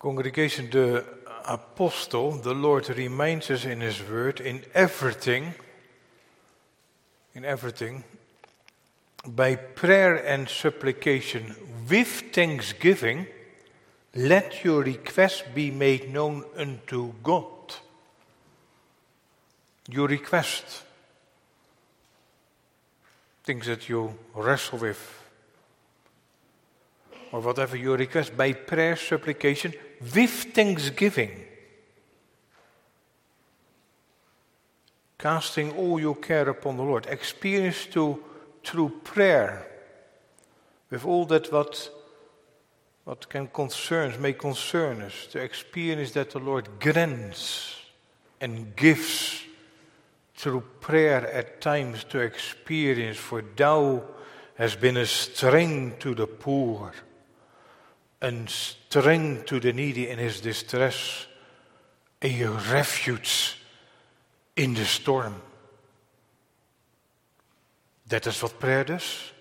Congregation, the apostle, the Lord reminds us in his word in everything, in everything, by prayer and supplication with thanksgiving, let your request be made known unto God. Your request, things that you wrestle with, or whatever your request, by prayer, supplication, with thanksgiving. Casting all your care upon the Lord. Experience to through prayer. With all that what what can concerns may concern us, to experience that the Lord grants and gives through prayer at times to experience, for thou has been a strength to the poor and string to the needy in his distress, a refuge in the storm. That is what prayer does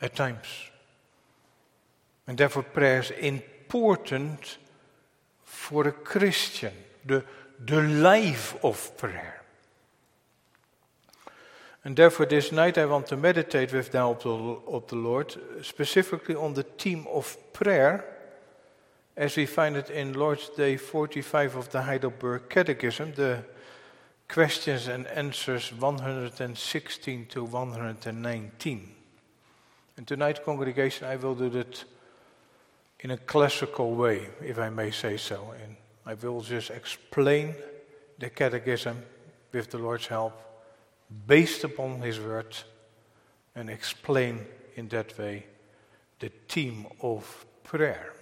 at times. And therefore, prayer is important for a Christian, the, the life of prayer. And therefore, this night I want to meditate with the help of the Lord, specifically on the theme of prayer, as we find it in Lord's Day 45 of the Heidelberg Catechism, the questions and answers 116 to 119. And tonight, congregation, I will do that in a classical way, if I may say so. And I will just explain the catechism with the Lord's help, based upon His word, and explain in that way the theme of prayer.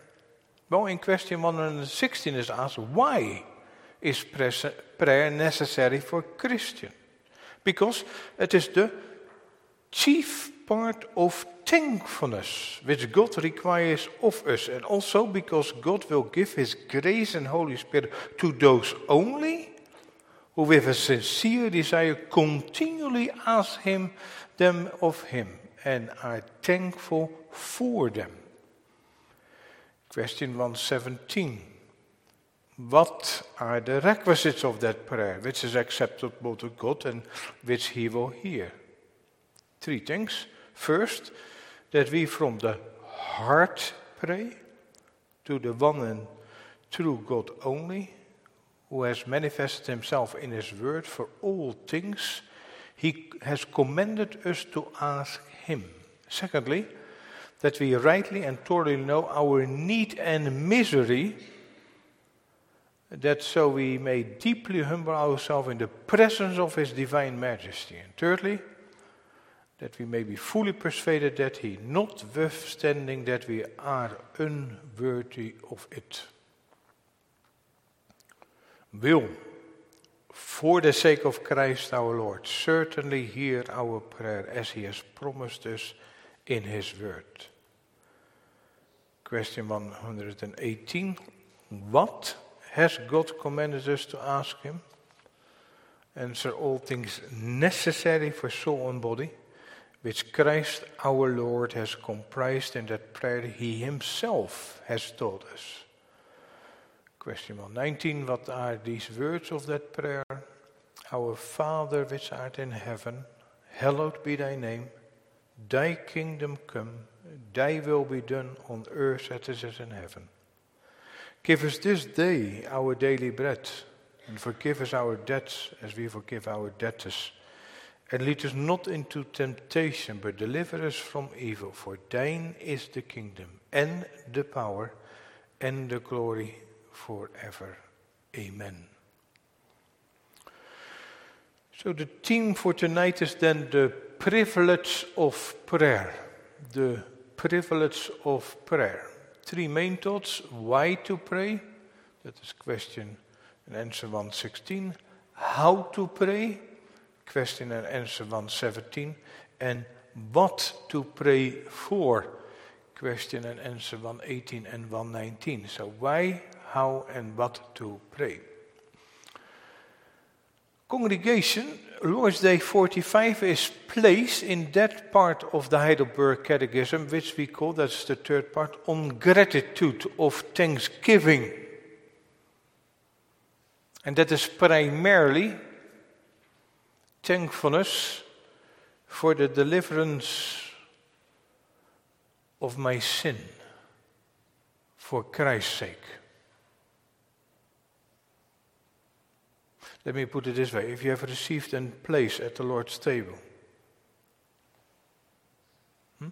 Well, in question 116 is asked, why is prayer necessary for Christian? Because it is the chief part of thankfulness which God requires of us, and also because God will give His grace and Holy Spirit to those only who, with a sincere desire, continually ask Him them of Him and are thankful for them. Question 117. What are the requisites of that prayer, which is acceptable to God and which He will hear? Three things. First, that we from the heart pray to the one and true God only, who has manifested himself in his word for all things. He has commanded us to ask him. Secondly, that we rightly and thoroughly know our need and misery, that so we may deeply humble ourselves in the presence of his divine majesty. And thirdly, that we may be fully persuaded that he, notwithstanding that we are unworthy of it, will, for the sake of Christ our Lord, certainly hear our prayer as he has promised us in his word. Question 118 What has God commanded us to ask him? Answer all things necessary for soul and body which Christ our Lord has comprised in that prayer he himself has taught us. Question 119 What are these words of that prayer? Our Father which art in heaven, hallowed be thy name. Thy kingdom come, thy will be done on earth as it is in heaven. Give us this day our daily bread, and forgive us our debts as we forgive our debtors and lead us not into temptation, but deliver us from evil. For thine is the kingdom, and the power, and the glory forever. Amen. So, the theme for tonight is then the privilege of prayer. The privilege of prayer. Three main thoughts why to pray, that is question and answer 116. How to pray, question and answer 117. And what to pray for, question and answer 118 and 119. So why, how, and what to pray. Congregation, Lord's Day 45 is placed in that part of the Heidelberg Catechism, which we call, that's the third part, on gratitude of thanksgiving. And that is primarily thankfulness for the deliverance of my sin for Christ's sake. Let me put it this way if you have received a place at the Lord's table, hmm?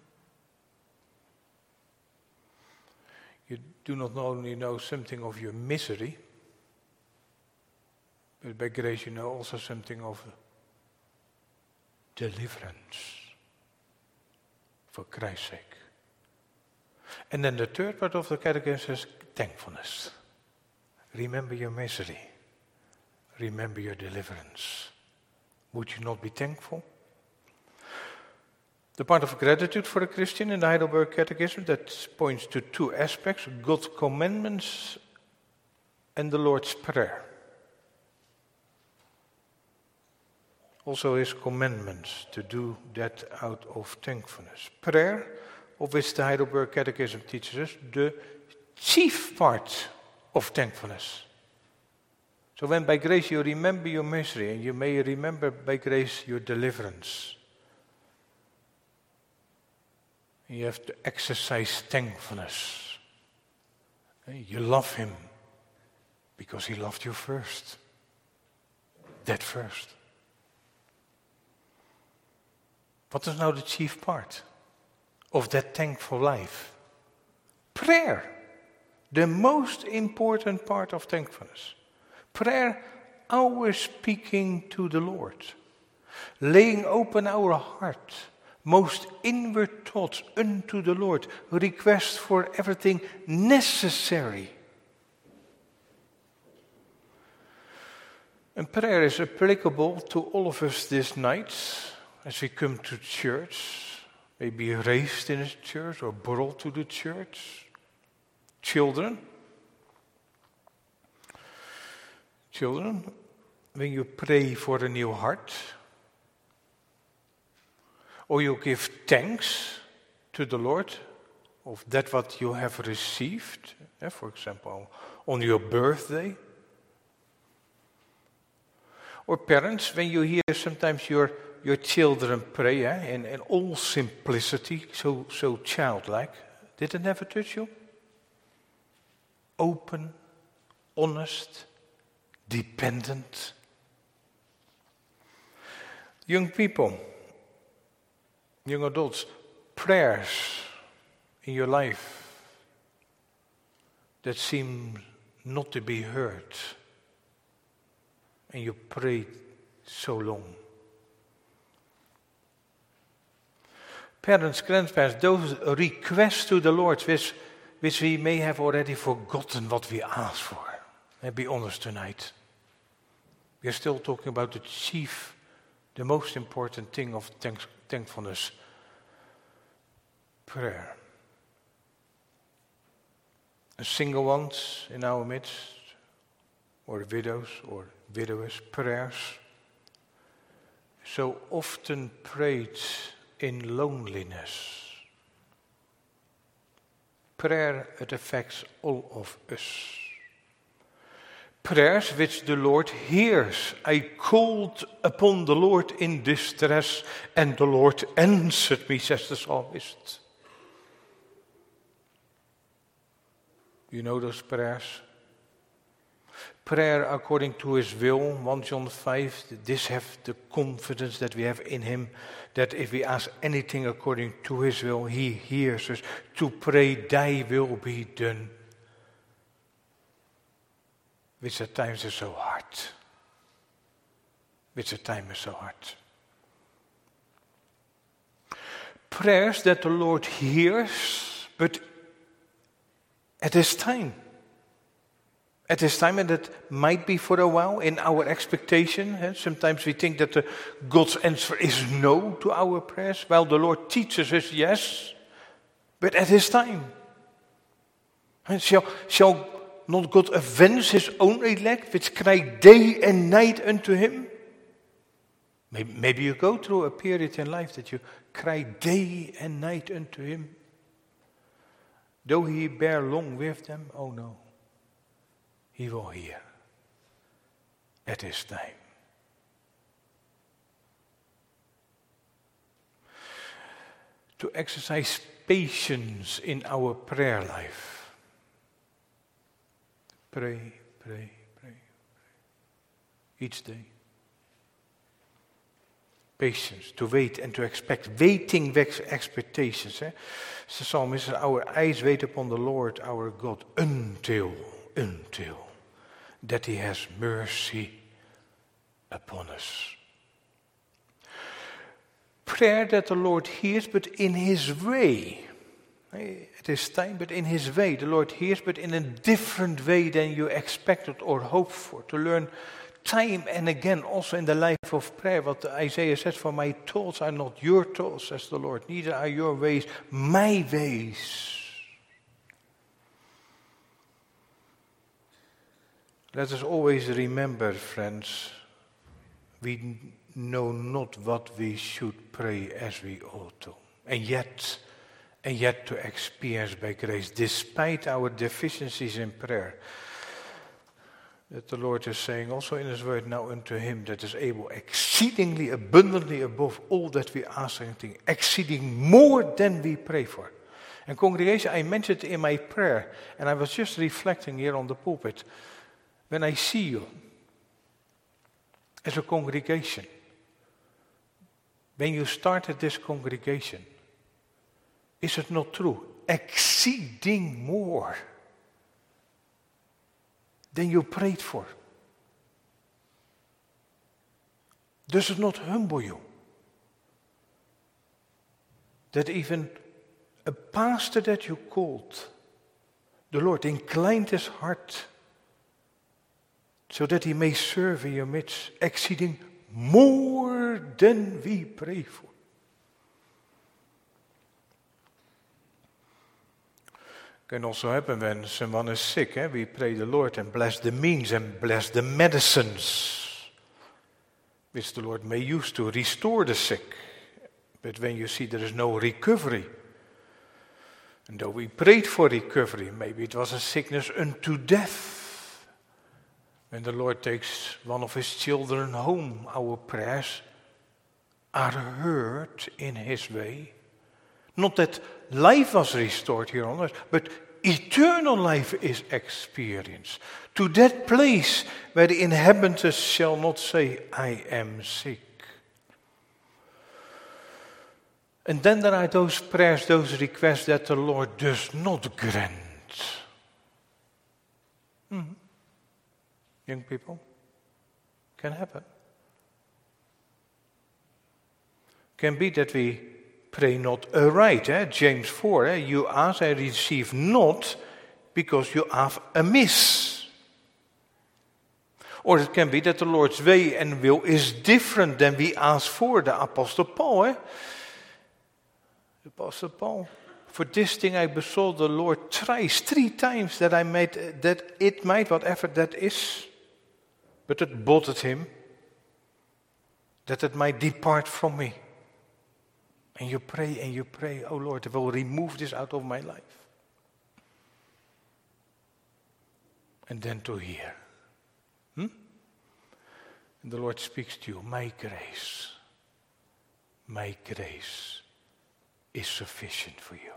you do not only know something of your misery, but by grace you know also something of deliverance for Christ's sake. And then the third part of the catechism says thankfulness. Remember your misery. Remember your deliverance. Would you not be thankful? The part of gratitude for a Christian in the Heidelberg Catechism that points to two aspects God's commandments and the Lord's Prayer. Also, his commandments to do that out of thankfulness. Prayer, of which the Heidelberg Catechism teaches us, the chief part of thankfulness. So when by grace you remember your misery, and you may remember by grace your deliverance, you have to exercise thankfulness. Eh, you love Him because He loved you first. That first. What is now the chief part of that thankful life? Prayer. The most important part of thankfulness. Prayer, our speaking to the Lord, laying open our heart, most inward thoughts unto the Lord, request for everything necessary. And prayer is applicable to all of us this night as we come to church, maybe raised in a church or brought to the church. Children, Children, when you pray for a new heart, or you give thanks to the Lord of that what you have received, eh, for example, on your birthday, or parents, when you hear sometimes your, your children pray eh, in, in all simplicity, so, so childlike, did it never touch you? Open, honest, dependent. Young people, young adults, prayers in your life that seem not to be heard, and you prayed so long. Parents, grandparents, those requests to the Lord which, which we may have already forgotten what we asked for. And be honest tonight. We are still talking about the chief, the most important thing of thanks, thankfulness prayer. A single ones in our midst, or widows or widowers, prayers. So often prayed in loneliness. Prayer, it affects all of us prayers which the Lord hears. I called upon the Lord in distress, and the Lord answered me, says the psalmist. You know those prayers? Prayer according to his will, 1 John 5, this have the confidence that we have in him, that if we ask anything according to his will, he hears us. To pray, thy will be done which at times is so hard. Which at times is so hard. Prayers that the Lord hears, but at His time. At His time, and that might be for a while in our expectation. Eh? Sometimes we think that the God's answer is no to our prayers, while the Lord teaches us yes, but at His time. And shall, shall not God avenge his own elect, which cry day and night unto him? Maybe, maybe you go through a period in life that you cry day and night unto Him. Though He bear long with them, oh no, He will hear at His time. To exercise patience in our prayer life. Pray, pray, pray, pray. Each day patience, to wait and to expect. Waiting with expectations. Eh? The psalmist Our eyes wait upon the Lord our God until, until that He has mercy upon us. Prayer that the Lord hears, but in His way. It is time, but in His way. The Lord hears, but in a different way than you expected or hoped for. To learn time and again, also in the life of prayer, what Isaiah says, For my thoughts are not your thoughts, says the Lord, neither are your ways my ways. Let us always remember, friends, we know not what we should pray as we ought to. And yet, and yet to experience by grace, despite our deficiencies in prayer, that the Lord is saying also in His word now unto Him that is able exceedingly abundantly above all that we ask and think, exceeding more than we pray for. And congregation, I mentioned in my prayer, and I was just reflecting here on the pulpit, when I see you as a congregation, when you started this congregation, is it not true? Exceeding more than you prayed for? Does it not humble you? That even a pastor that you called, the Lord inclined his heart so that he may serve in your midst, exceeding more than we pray for. Can also happen when someone is sick. Eh? We pray the Lord and bless the means and bless the medicines which the Lord may use to restore the sick. But when you see there is no recovery, and though we prayed for recovery, maybe it was a sickness unto death. When the Lord takes one of his children home, our prayers are heard in his way. Not that life was restored here on earth, but eternal life is experienced. To that place where the inhabitants shall not say, I am sick. And then there are those prayers, those requests that the Lord does not grant. Mm-hmm. Young people, can happen. Can be that we pray not aright. Eh? James 4, eh? you ask and receive not because you have amiss. Or it can be that the Lord's way and will is different than we ask for. The Apostle Paul, eh? The Apostle Paul. For this thing I besought the Lord thrice, three times, that I might, that it might, whatever that is, but it bothered him, that it might depart from me. And you pray and you pray, oh Lord, I will remove this out of my life. And then to hear. Hmm? And the Lord speaks to you, my grace, my grace is sufficient for you.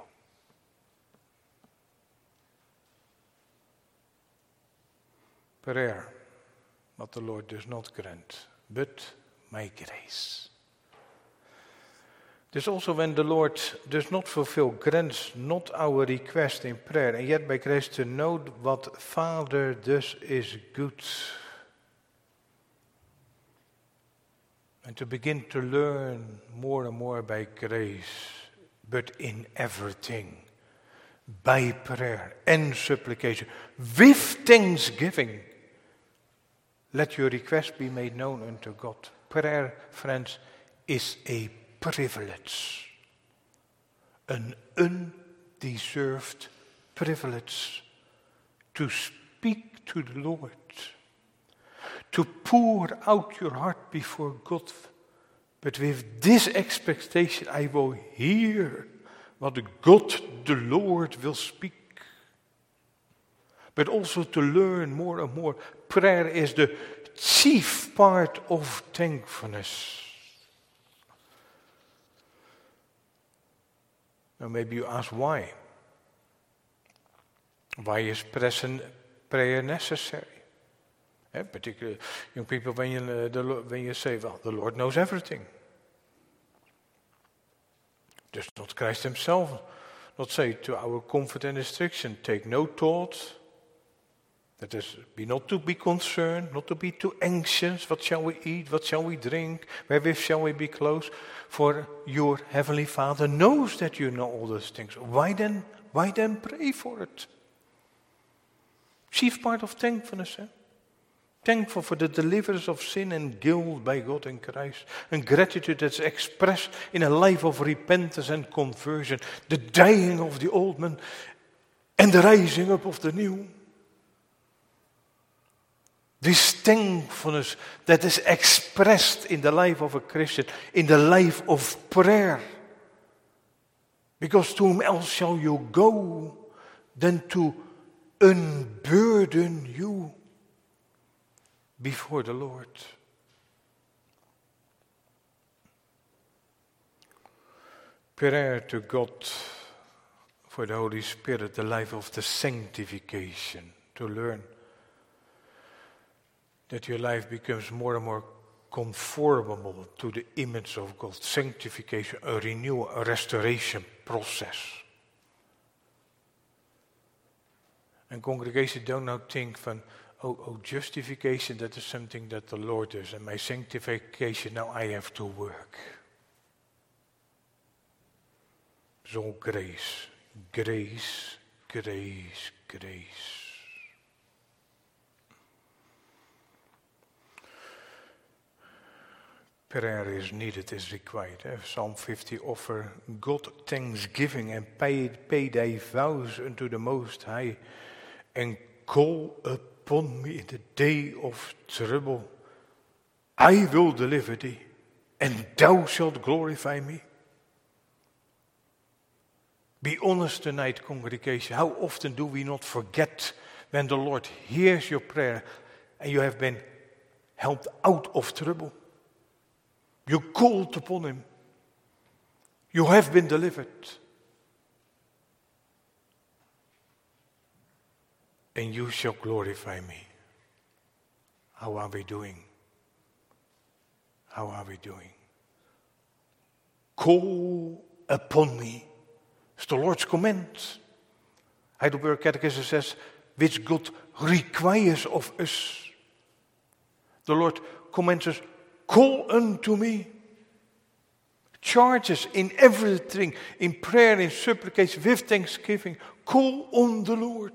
Prayer, what the Lord does not grant, but my grace. This also when the Lord does not fulfill, grants not our request in prayer, and yet by grace to know what Father does is good. And to begin to learn more and more by grace, but in everything, by prayer and supplication, with thanksgiving. Let your request be made known unto God. Prayer, friends, is a privilege. An undeserved privilege to speak to the Lord, to pour out your heart before God But with this expectation, I will hear what God the Lord will speak. But also to learn more and more. Prayer is the chief part of thankfulness. Now, maybe you ask why. Why is present prayer necessary? Yeah, particularly young people, when you, uh, the, when you say, well, the Lord knows everything. Does not Christ himself not say to our comfort and instruction, take no thought, that is, be not to be concerned, not to be too anxious. What shall we eat? What shall we drink? Wherewith shall we be clothed? For your heavenly Father knows that you know all those things. Why then? Why then pray for it? Chief part of thankfulness. Eh? Thankful for the deliverance of sin and guilt by God in Christ. And gratitude that's expressed in a life of repentance and conversion. The dying of the old man and the rising up of the new. This thankfulness that is expressed in the life of a Christian, in the life of prayer. Because to whom else shall you go than to unburden you before the Lord? Prayer to God for the Holy Spirit, the life of the sanctification, to learn that your life becomes more and more conformable to the image of God. Sanctification, a renewal, a restoration process. And congregation don't now think from, oh, oh, justification, that is something that the Lord does, and my sanctification, now I have to work. It's all grace, grace, grace, grace. Prayer is needed, is required. Eh? Psalm 50 offer God thanksgiving and pay, pay thy vows unto the Most High and call upon me in the day of trouble. I will deliver thee and thou shalt glorify me. Be honest tonight, congregation. How often do we not forget when the Lord hears your prayer and you have been helped out of trouble? You called upon him. You have been delivered. And you shall glorify me. How are we doing? How are we doing? Call upon me. It's the Lord's command. Heidelberg Catechism says, which God requires of us. The Lord commands us, Call unto me. Charges in everything, in prayer, in supplication, with thanksgiving. Call on the Lord.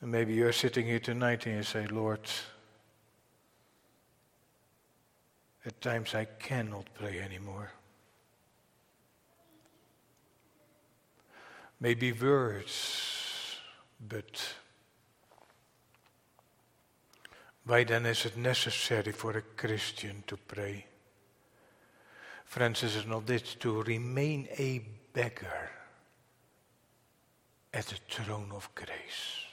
And maybe you're sitting here tonight and you say, Lord, at times I cannot pray anymore. Maybe words, but Why then is it necessary for a Christian to pray? Friends, is not this to remain a beggar at the throne of grace?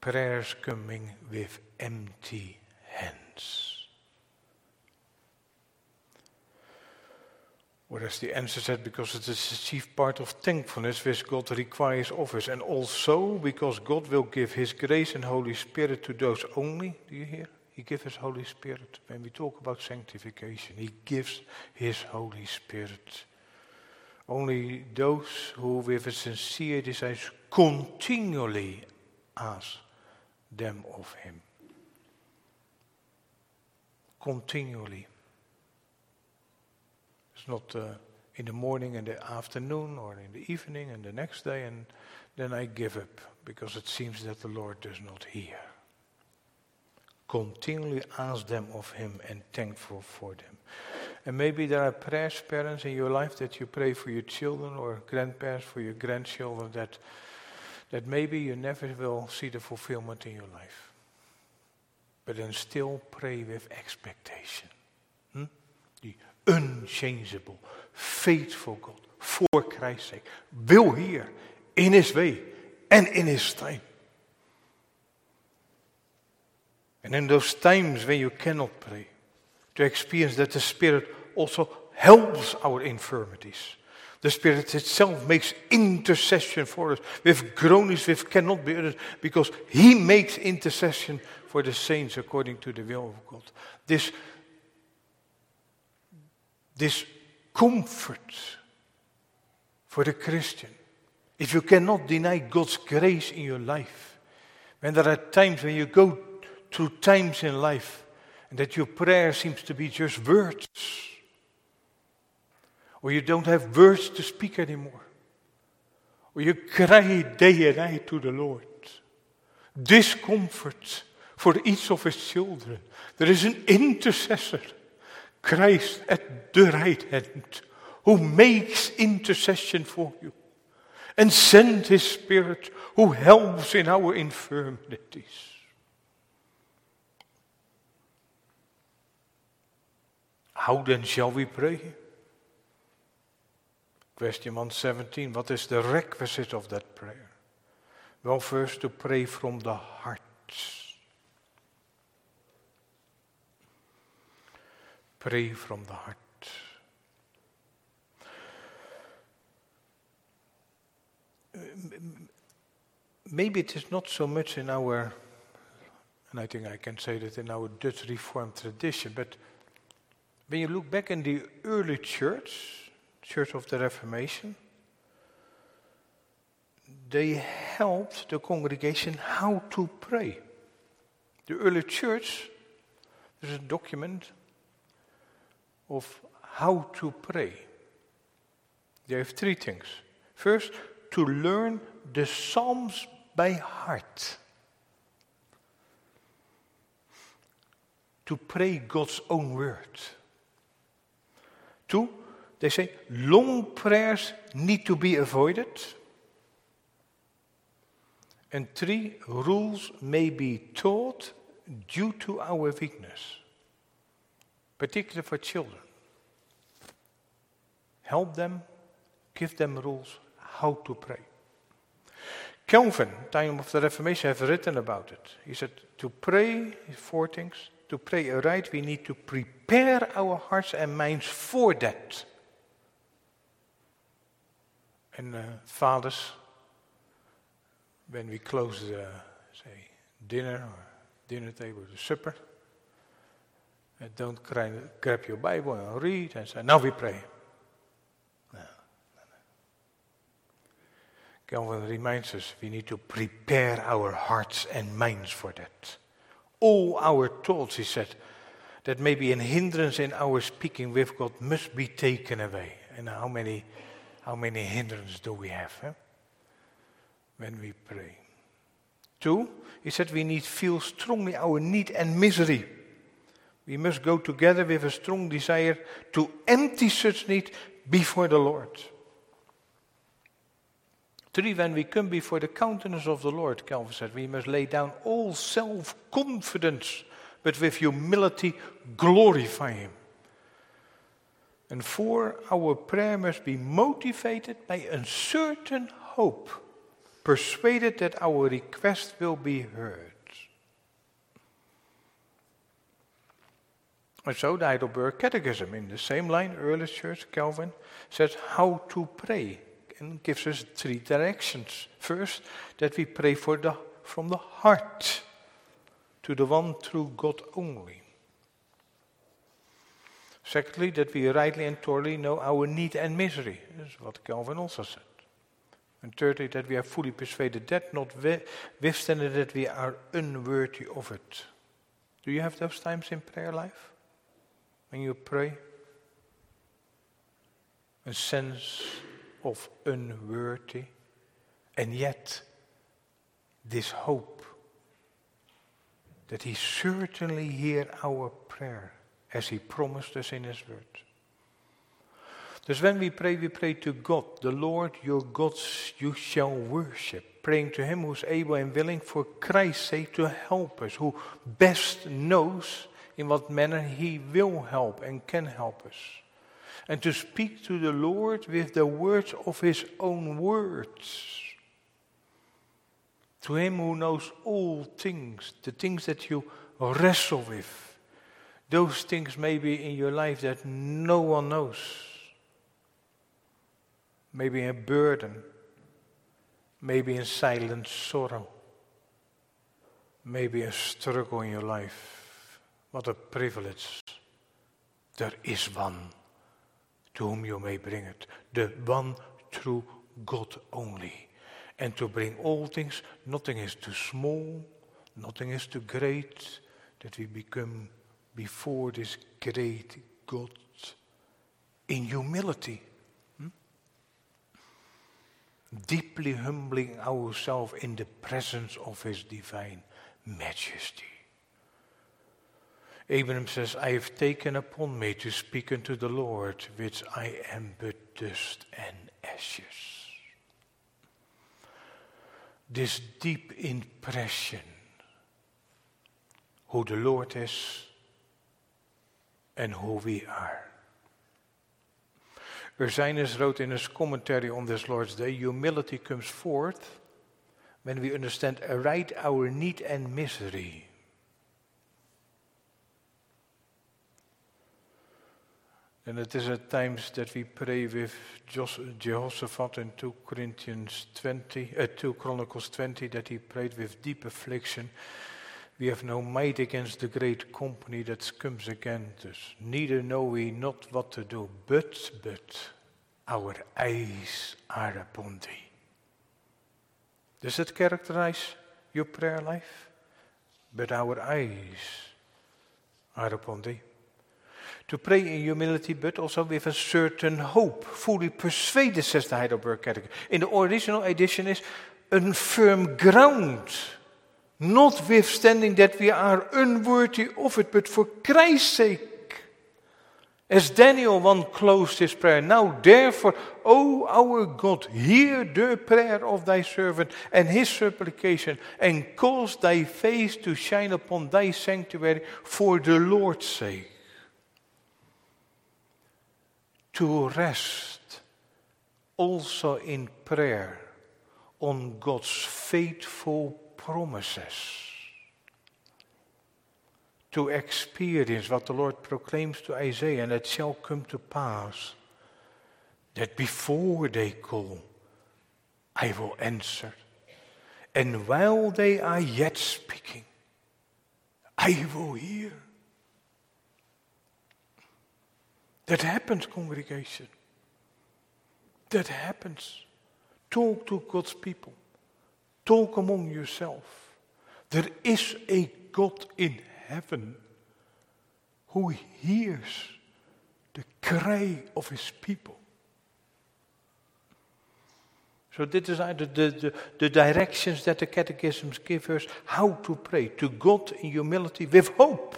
Prayers coming with empty Whereas the answer said, because it is the chief part of thankfulness which God requires of us, and also because God will give His grace and Holy Spirit to those only. Do you hear? He gives His Holy Spirit. When we talk about sanctification, He gives His Holy Spirit. Only those who, with a sincere desire, continually ask them of Him. Continually not uh, in the morning and the afternoon or in the evening and the next day, and then I give up because it seems that the Lord does not hear. Continually ask them of Him and thankful for them. And maybe there are prayers, parents in your life that you pray for your children or grandparents for your grandchildren that, that maybe you never will see the fulfillment in your life. but then still pray with expectation. Hmm? Unchangeable, faithful God, for Christ's sake, will hear in His way and in His time. And in those times when you cannot pray, to experience that the Spirit also helps our infirmities. The Spirit itself makes intercession for us with groanings which cannot be uttered because He makes intercession for the saints according to the will of God. This, this comfort for the Christian. If you cannot deny God's grace in your life, when there are times when you go through times in life and that your prayer seems to be just words, or you don't have words to speak anymore, or you cry day and night to the Lord, discomfort for each of his children. There is an intercessor, Christ at the right hand, who makes intercession for you and send his spirit who helps in our infirmities. How then shall we pray? Question 117 What is the requisite of that prayer? Well, first to pray from the heart. Pray from the heart. Maybe it is not so much in our, and I think I can say that in our Dutch Reformed tradition, but when you look back in the early church, Church of the Reformation, they helped the congregation how to pray. The early church, there's a document of how to pray. They have three things. First, to learn the Psalms by heart. To pray God's own word. Two, they say long prayers need to be avoided. And three, rules may be taught due to our weakness, particularly for children. Help them, give them rules how to pray. Calvin, time of the Reformation, have written about it. He said, to pray, four things. To pray aright, we need to prepare our hearts and minds for that. And uh, fathers, when we close the, say, dinner or dinner table, the supper, uh, don't cry, grab your Bible and read and say, now we pray. Calvin reminds us we need to prepare our hearts and minds for that. All our thoughts, he said, that may be a hindrance in our speaking with God must be taken away. And how many how many hindrances do we have eh? when we pray? Two, he said we need feel strongly our need and misery. We must go together with a strong desire to empty such need before the Lord. Three, when we come before the countenance of the Lord, Calvin said, we must lay down all self confidence, but with humility glorify Him. And four, our prayer must be motivated by a certain hope, persuaded that our request will be heard. And so the Heidelberg Catechism, in the same line, early church, Calvin, says how to pray and gives us three directions. First, that we pray for the, from the heart to the one true God only. Secondly, that we rightly and thoroughly know our need and misery. Is what Calvin also said. And thirdly, that we are fully persuaded that, not withstanding that we are unworthy of it. Do you have those times in prayer life? When you pray? A sense of unworthy, and yet this hope that He certainly hear our prayer as He promised us in His word. Dus when we pray, we pray to God, the Lord your God you shall worship. praying to Him who's able and willing for Christ's sake to help us, who best knows in what manner He will help and can help us. And to speak to the Lord with the words of His own words. To Him who knows all things, the things that you wrestle with, those things maybe in your life that no one knows. Maybe a burden, maybe in silent sorrow, maybe a struggle in your life. What a privilege. There is one to whom you may bring it, the one true God only. And to bring all things, nothing is too small, nothing is too great, that we become before this great God in humility. Hmm? Deeply humbling ourselves in the presence of His divine majesty. Abraham says, I have taken upon me to speak unto the Lord, which I am but dust and ashes. This deep impression who the Lord is and who we are. Er Ursinus wrote in his commentary on this Lord's Day humility comes forth when we understand aright our need and misery. And it is at times that we pray with Jehoshaphat in 2 Corinthians 20, uh, 2 Chronicles 20, that he prayed with deep affliction. We have no might against the great company that comes against us. Neither know we not what to do, but, but, our eyes are upon thee. Does it characterize your prayer life? But our eyes are upon thee. To pray in humility, but also with a certain hope, fully persuaded, says the Heidelberg Catechism. In the original edition is, a firm ground notwithstanding that we are unworthy of it, but for Christ's sake. As Daniel one closed his prayer, now therefore, O our God, hear the prayer of thy servant and his supplication, and cause thy face to shine upon thy sanctuary for the Lord's sake. To rest also in prayer on God's faithful promises. To experience what the Lord proclaims to Isaiah, and it shall come to pass that before they call, I will answer. And while they are yet speaking, I will hear. That happens, congregation. That happens. Talk to God's people. Talk among yourself. There is a God in heaven who hears the cry of his people. So this is the, the, the, directions that the catechisms give us how to pray to God in humility with hope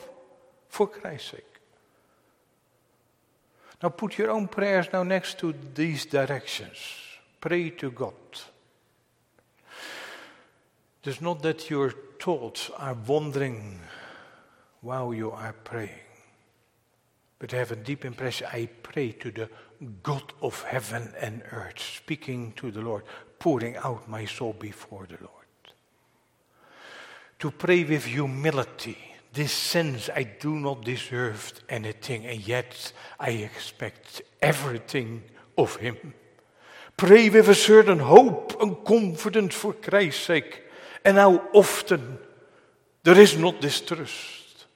for Christ's sake. Now put your own prayers now next to these directions. Pray to God. It is not that your thoughts are wandering while you are praying, but have a deep impression. I pray to the God of heaven and earth, speaking to the Lord, pouring out my soul before the Lord. To pray with humility, this sense I do not deserve anything, and yet I expect everything of Him. Pray with a certain hope and confidence for Christ's sake and how often there is not distrust.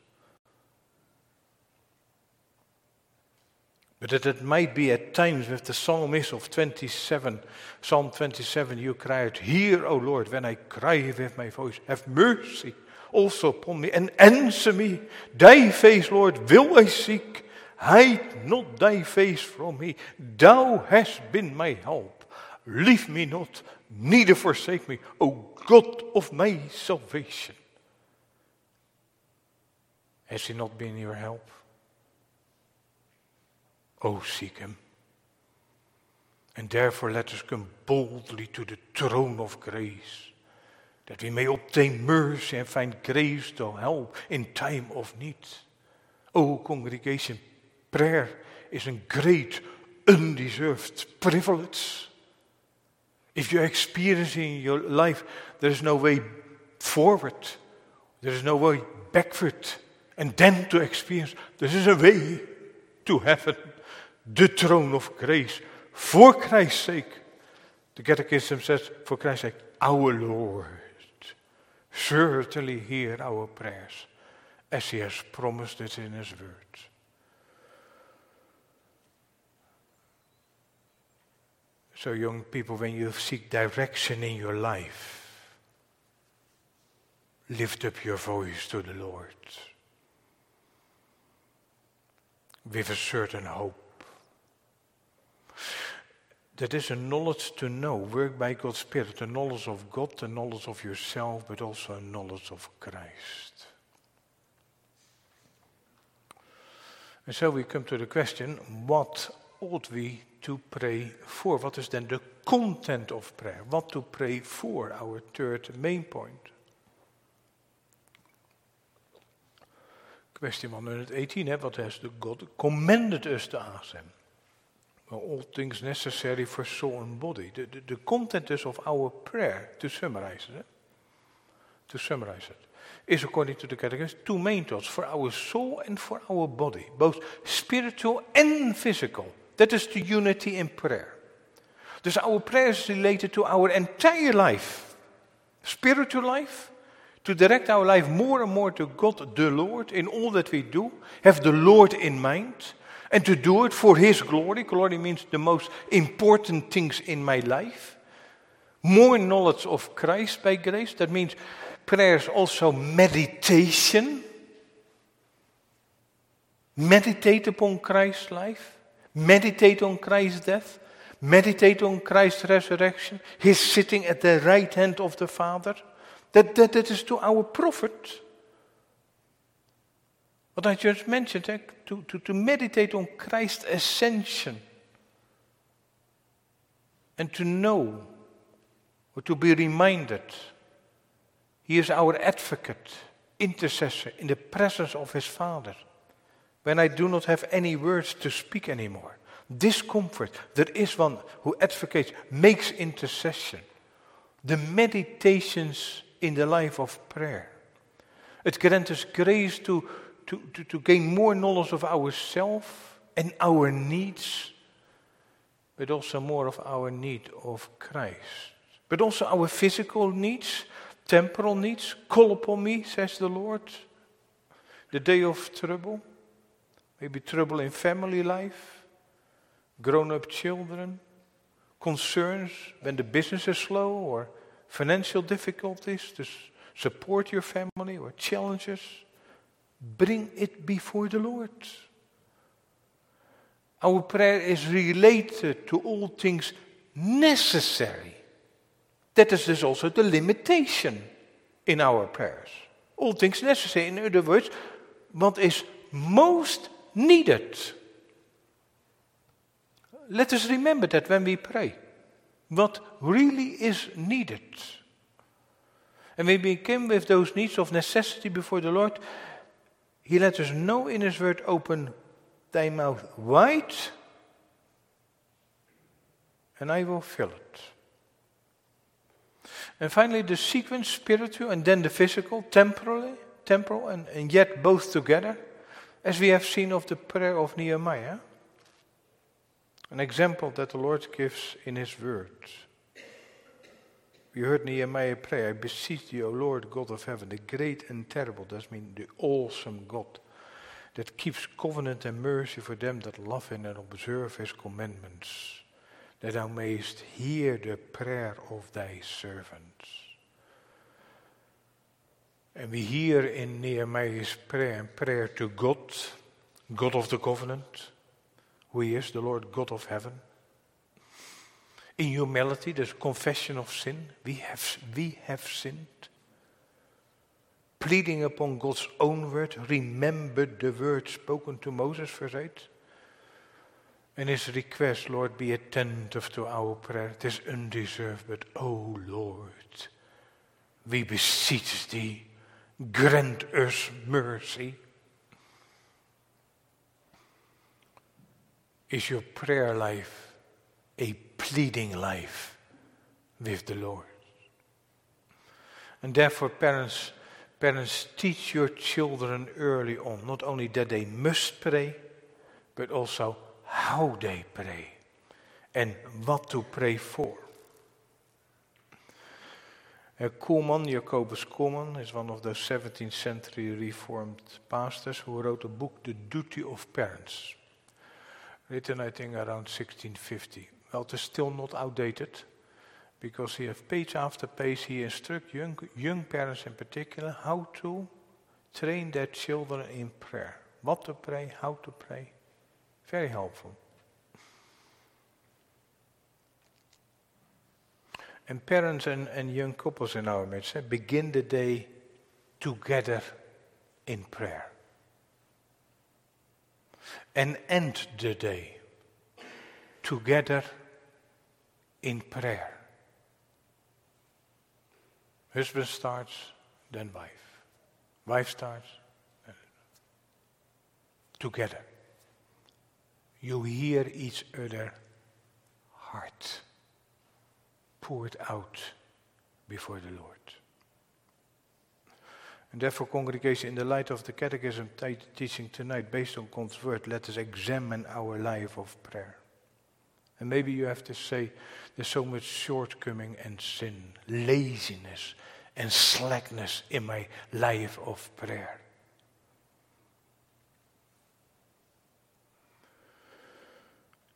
But that it might be at times with the psalmist of 27, Psalm 27, you cry out, Hear, O Lord, when I cry with my voice, have mercy also upon me and answer me. Thy face, Lord, will I seek. Hide not thy face from me. Thou hast been my help. Leave me not, neither forsake me, O God of my salvation. Has he not been your help? Oh, seek him. And therefore let us come boldly to the throne of grace, that we may obtain mercy and find grace to help in time of need. Oh, congregation, prayer is a great, undeserved privilege. If you experience in your life there is no way forward, there is no way backward, and then to experience there is a way to heaven, the throne of grace, for Christ's sake. The Catechism says, for Christ's sake, our Lord certainly hear our prayers as he has promised it in his word. So, young people, when you seek direction in your life, lift up your voice to the Lord with a certain hope. That is a knowledge to know, work by God's Spirit, a knowledge of God, a knowledge of yourself, but also a knowledge of Christ. And so we come to the question what ought we to pray for? What is then the content of prayer? What to pray for? Our third main point. Question 118, hè, what has the God commanded us to ask him? All things necessary for soul and body. The, the, the content is of our prayer, to summarize it, eh? to summarize it, is according to the catechism two main thoughts for our soul and for our body, both spiritual and physical. That is the unity in prayer. Dus our prayer is related to our entire life, spiritual life, to direct our life more and more to God the Lord in all that we do, have the Lord in mind, and to do it for His glory. Glory means the most important things in my life. More knowledge of Christ by grace. That means prayer is also meditation. Meditate upon Christ's life. Meditate on Christ's death. Meditate on Christ's resurrection. His sitting at the right hand of the Father. That, that, that is to our profit. What I just mentioned, eh? to, to, to meditate on Christ's ascension. And to know, or to be reminded, He is our advocate, intercessor in the presence of His Father. When I do not have any words to speak anymore, discomfort, there is one who advocates, makes intercession. The meditations in the life of prayer. It grants us grace to, to, to, to gain more knowledge of ourselves and our needs, but also more of our need of Christ. But also our physical needs, temporal needs. Call upon me, says the Lord. The day of trouble, maybe trouble in family life, grown up children, concerns when the business is slow or financial difficulties to support your family or challenges, bring it before the Lord. Our prayer is related to all things necessary. That is dus also the limitation in our prayers. All things necessary. In other words, what is most needed. Let us remember that when we pray what really is needed. And we came with those needs of necessity before the Lord, He let us know in His word open thy mouth wide, and I will fill it. And finally, the sequence spiritual and then the physical, temporally, temporal, and, and yet both together, as we have seen of the prayer of Nehemiah. An example that the Lord gives in His words. We heard Nehemiah pray, I beseech thee, O Lord God of heaven, the great and terrible, that means the awesome God, that keeps covenant and mercy for them that love him and observe his commandments, that thou mayest hear the prayer of thy servants. And we hear in Nehemiah's prayer prayer to God, God of the covenant, who is the Lord God of heaven. In humility, there's confession of sin. We have, we have sinned. Pleading upon God's own word, remember the word spoken to Moses, verse 8. And his request, Lord, be attentive to our prayer. It is undeserved, but oh Lord, we beseech thee, grant us mercy. Is your prayer life a pleading life with the Lord? And therefore, parents, parents, teach your children early on not only that they must pray, but also how they pray and what to pray for. Uh, Koelman, Jacobus Koelman, is one of those 17th century Reformed pastors who wrote a book, The Duty of Parents, written I think around 1650. Well, it is still not outdated because he has page after page he instruct young, young parents in particular how to train their children in prayer. What to pray, how to pray. Very helpful. And parents and, and young couples in our midst eh, begin the day together in prayer. And end the day together in prayer. Husband starts, then wife. Wife starts, together you hear each other heart poured out before the Lord. And therefore, congregation, in the light of the catechism t- teaching tonight, based on God's word, let us examine our life of prayer. And maybe you have to say, there's so much shortcoming and sin, laziness and slackness in my life of prayer.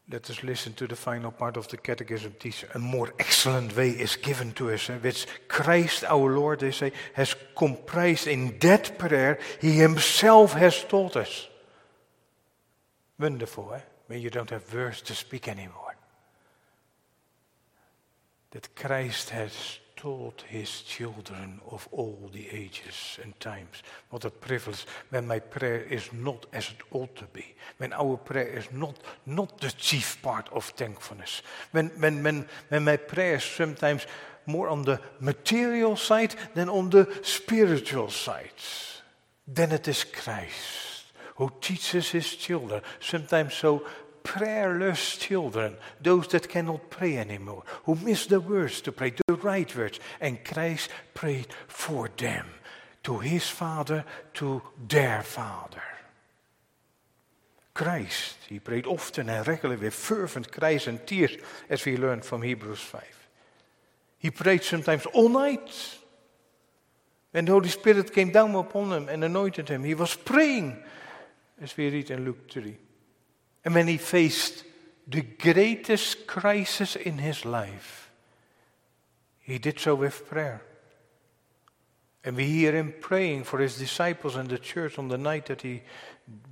Let us listen to the final part of the Catechism teaching. A more excellent way is given to us, eh, which Christ our Lord, they say, has comprised in that prayer he himself has taught us. Wonderful, eh? When you don't have words to speak anymore. That Christ has taught his children of all the ages and times. What a privilege when my prayer is not as it ought to be. When our prayer is not, not the chief part of thankfulness. When, when, when, when my prayer is sometimes more on the material side than on the spiritual side. Then it is Christ who teaches his children, sometimes so prayerless children, those that cannot pray anymore, who miss the words to pray, the right words. And Christ prayed for them, to his Father, to their Father. Christ, he prayed often and regularly with fervent cries and tears, as we learned from Hebrews 5. He prayed sometimes all night. When the Holy Spirit came down upon him and anointed him, he was praying, as we read in Luke 3. And when he faced the greatest crisis in his life, he did so with prayer. And we hear him praying for his disciples and the church on the night that he,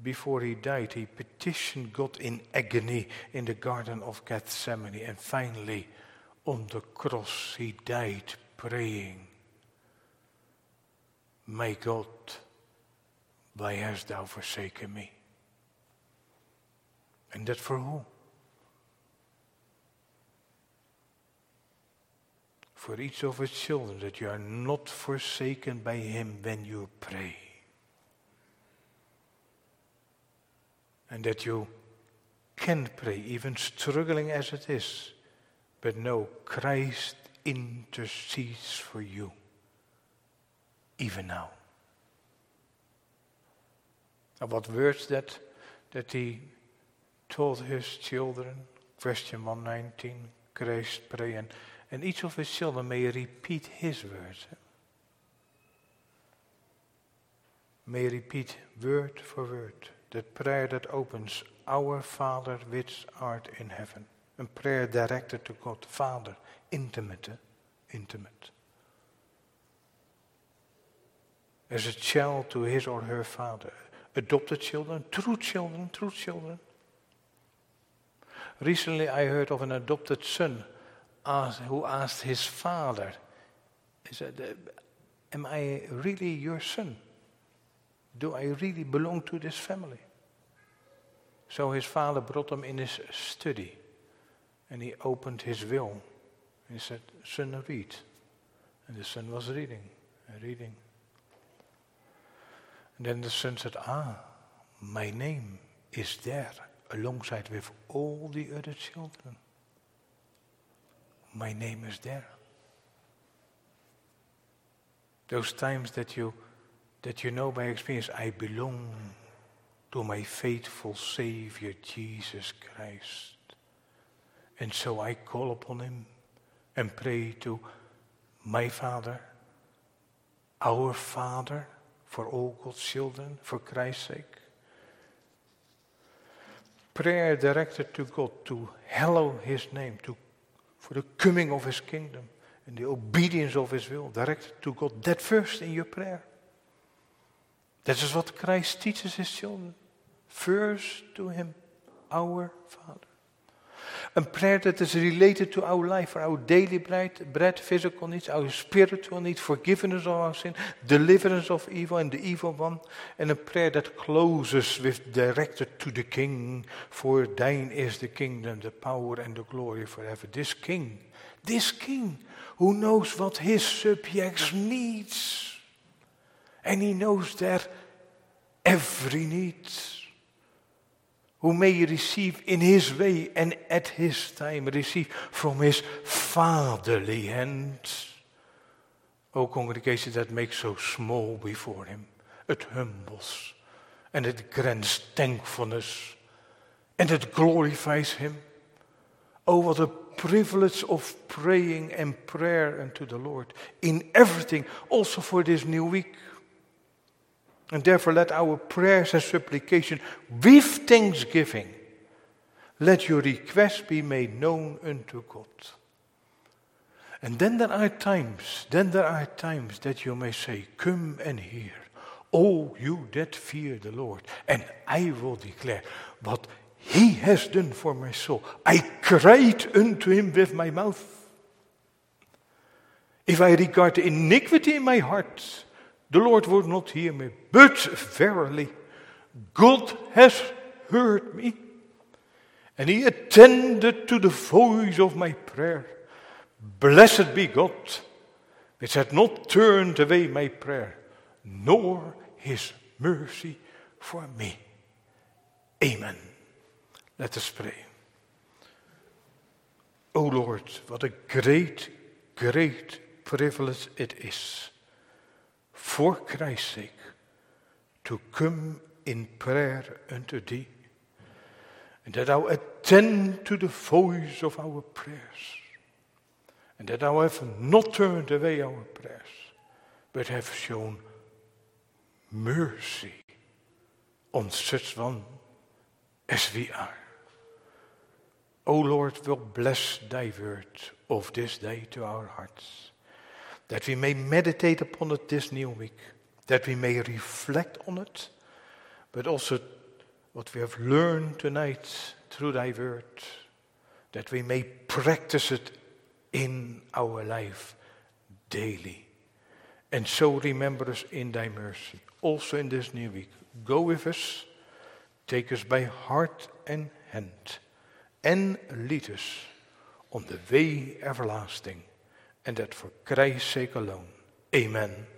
before he died, he petitioned God in agony in the Garden of Gethsemane. And finally, on the cross, he died praying, My God, why hast thou forsaken me? And that for who? For each of his children, that you are not forsaken by him when you pray. And that you can pray, even struggling as it is. But no, Christ intercedes for you, even now. And what words that, that he told his children, question 119, Christ praying, and, each of his children may repeat his words. May repeat word for word that prayer that opens our Father which art in heaven. A prayer directed to God, the Father, intimate, intimate. As a child to his or her father, adopted children, true children, true children. Recently, I heard of an adopted son ask, who asked his father, he said, Am I really your son? Do I really belong to this family? So his father brought him in his study and he opened his will. He said, Son, read. And the son was reading and reading. And then the son said, Ah, my name is there alongside with all the other children. My name is there. Those times that you that you know by experience, I belong to my faithful Savior Jesus Christ. And so I call upon Him and pray to my Father, our Father, for all God's children, for Christ's sake. Prayer directed to God to hallow His name, to, for the coming of His kingdom and the obedience of His will, directed to God. That first in your prayer. That is what Christ teaches His children. First to Him, our Father. A prayer that is related to our life, for our daily bread, bread, physical needs, our spiritual needs, forgiveness of our sin, deliverance of evil and the evil one, and a prayer that closes with directed to the King, for thine is the kingdom, the power and the glory forever. This King, this King who knows what his subjects needs, and he knows their every need who may receive in his way and at his time, receive from his fatherly hands. O congregation that makes so small before him, it humbles and it grants thankfulness and it glorifies him. Oh, what a privilege of praying and prayer unto the Lord in everything, also for this new week. And therefore, let our prayers and supplication with thanksgiving, let your requests be made known unto God. And then there are times, then there are times that you may say, Come and hear, all you that fear the Lord, and I will declare what he has done for my soul. I cried unto him with my mouth. If I regard the iniquity in my heart, the Lord would not hear me. But verily, God has heard me, and He attended to the voice of my prayer. Blessed be God, which had not turned away my prayer, nor His mercy for me. Amen. Let us pray. O Lord, what a great, great privilege it is for Christ's sake, to come in prayer unto thee, and that thou attend to the voice of our prayers, and that thou have not turned away our prayers, but have shown mercy on such one as we are. O Lord, will bless thy word of this day to our hearts that we may meditate upon it this new week, that we may reflect on it, but also what we have learned tonight through thy word, that we may practice it in our life daily. And so remember us in thy mercy, also in this new week. Go with us, take us by heart and hand, and lead us on the way everlasting and that for Christ's sake alone. Amen.